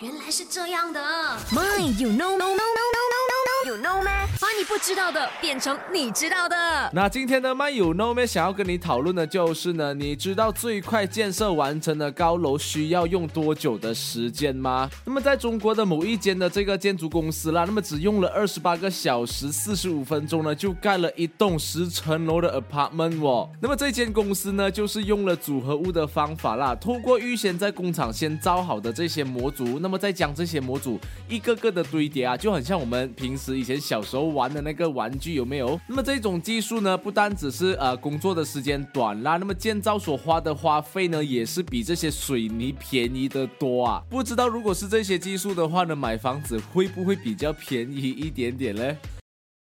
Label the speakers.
Speaker 1: 原来是这样的。
Speaker 2: My, you know, no, no, no, no, no, no, you know 咩？
Speaker 1: 把你不知道的变成你知道的。
Speaker 3: 那今天呢，麦有 No 咩想要跟你讨论的就是呢，你知道最快建设完成的高楼需要用多久的时间吗？那么在中国的某一间的这个建筑公司啦，那么只用了二十八个小时四十五分钟呢，就盖了一栋十层楼的 apartment 哦。那么这间公司呢，就是用了组合屋的方法啦，通过预先在工厂先造好的这些模组，那么再将这些模组一个个的堆叠啊，就很像我们平时以前小时候玩的那个玩具，有没有？那么这种技术呢，不单只是呃工作的时间短啦，那么建造所花的花费呢，也是比这些水泥便宜的多啊。不知道如果是这些技术的话呢，买房子会不会比较便宜一点点嘞？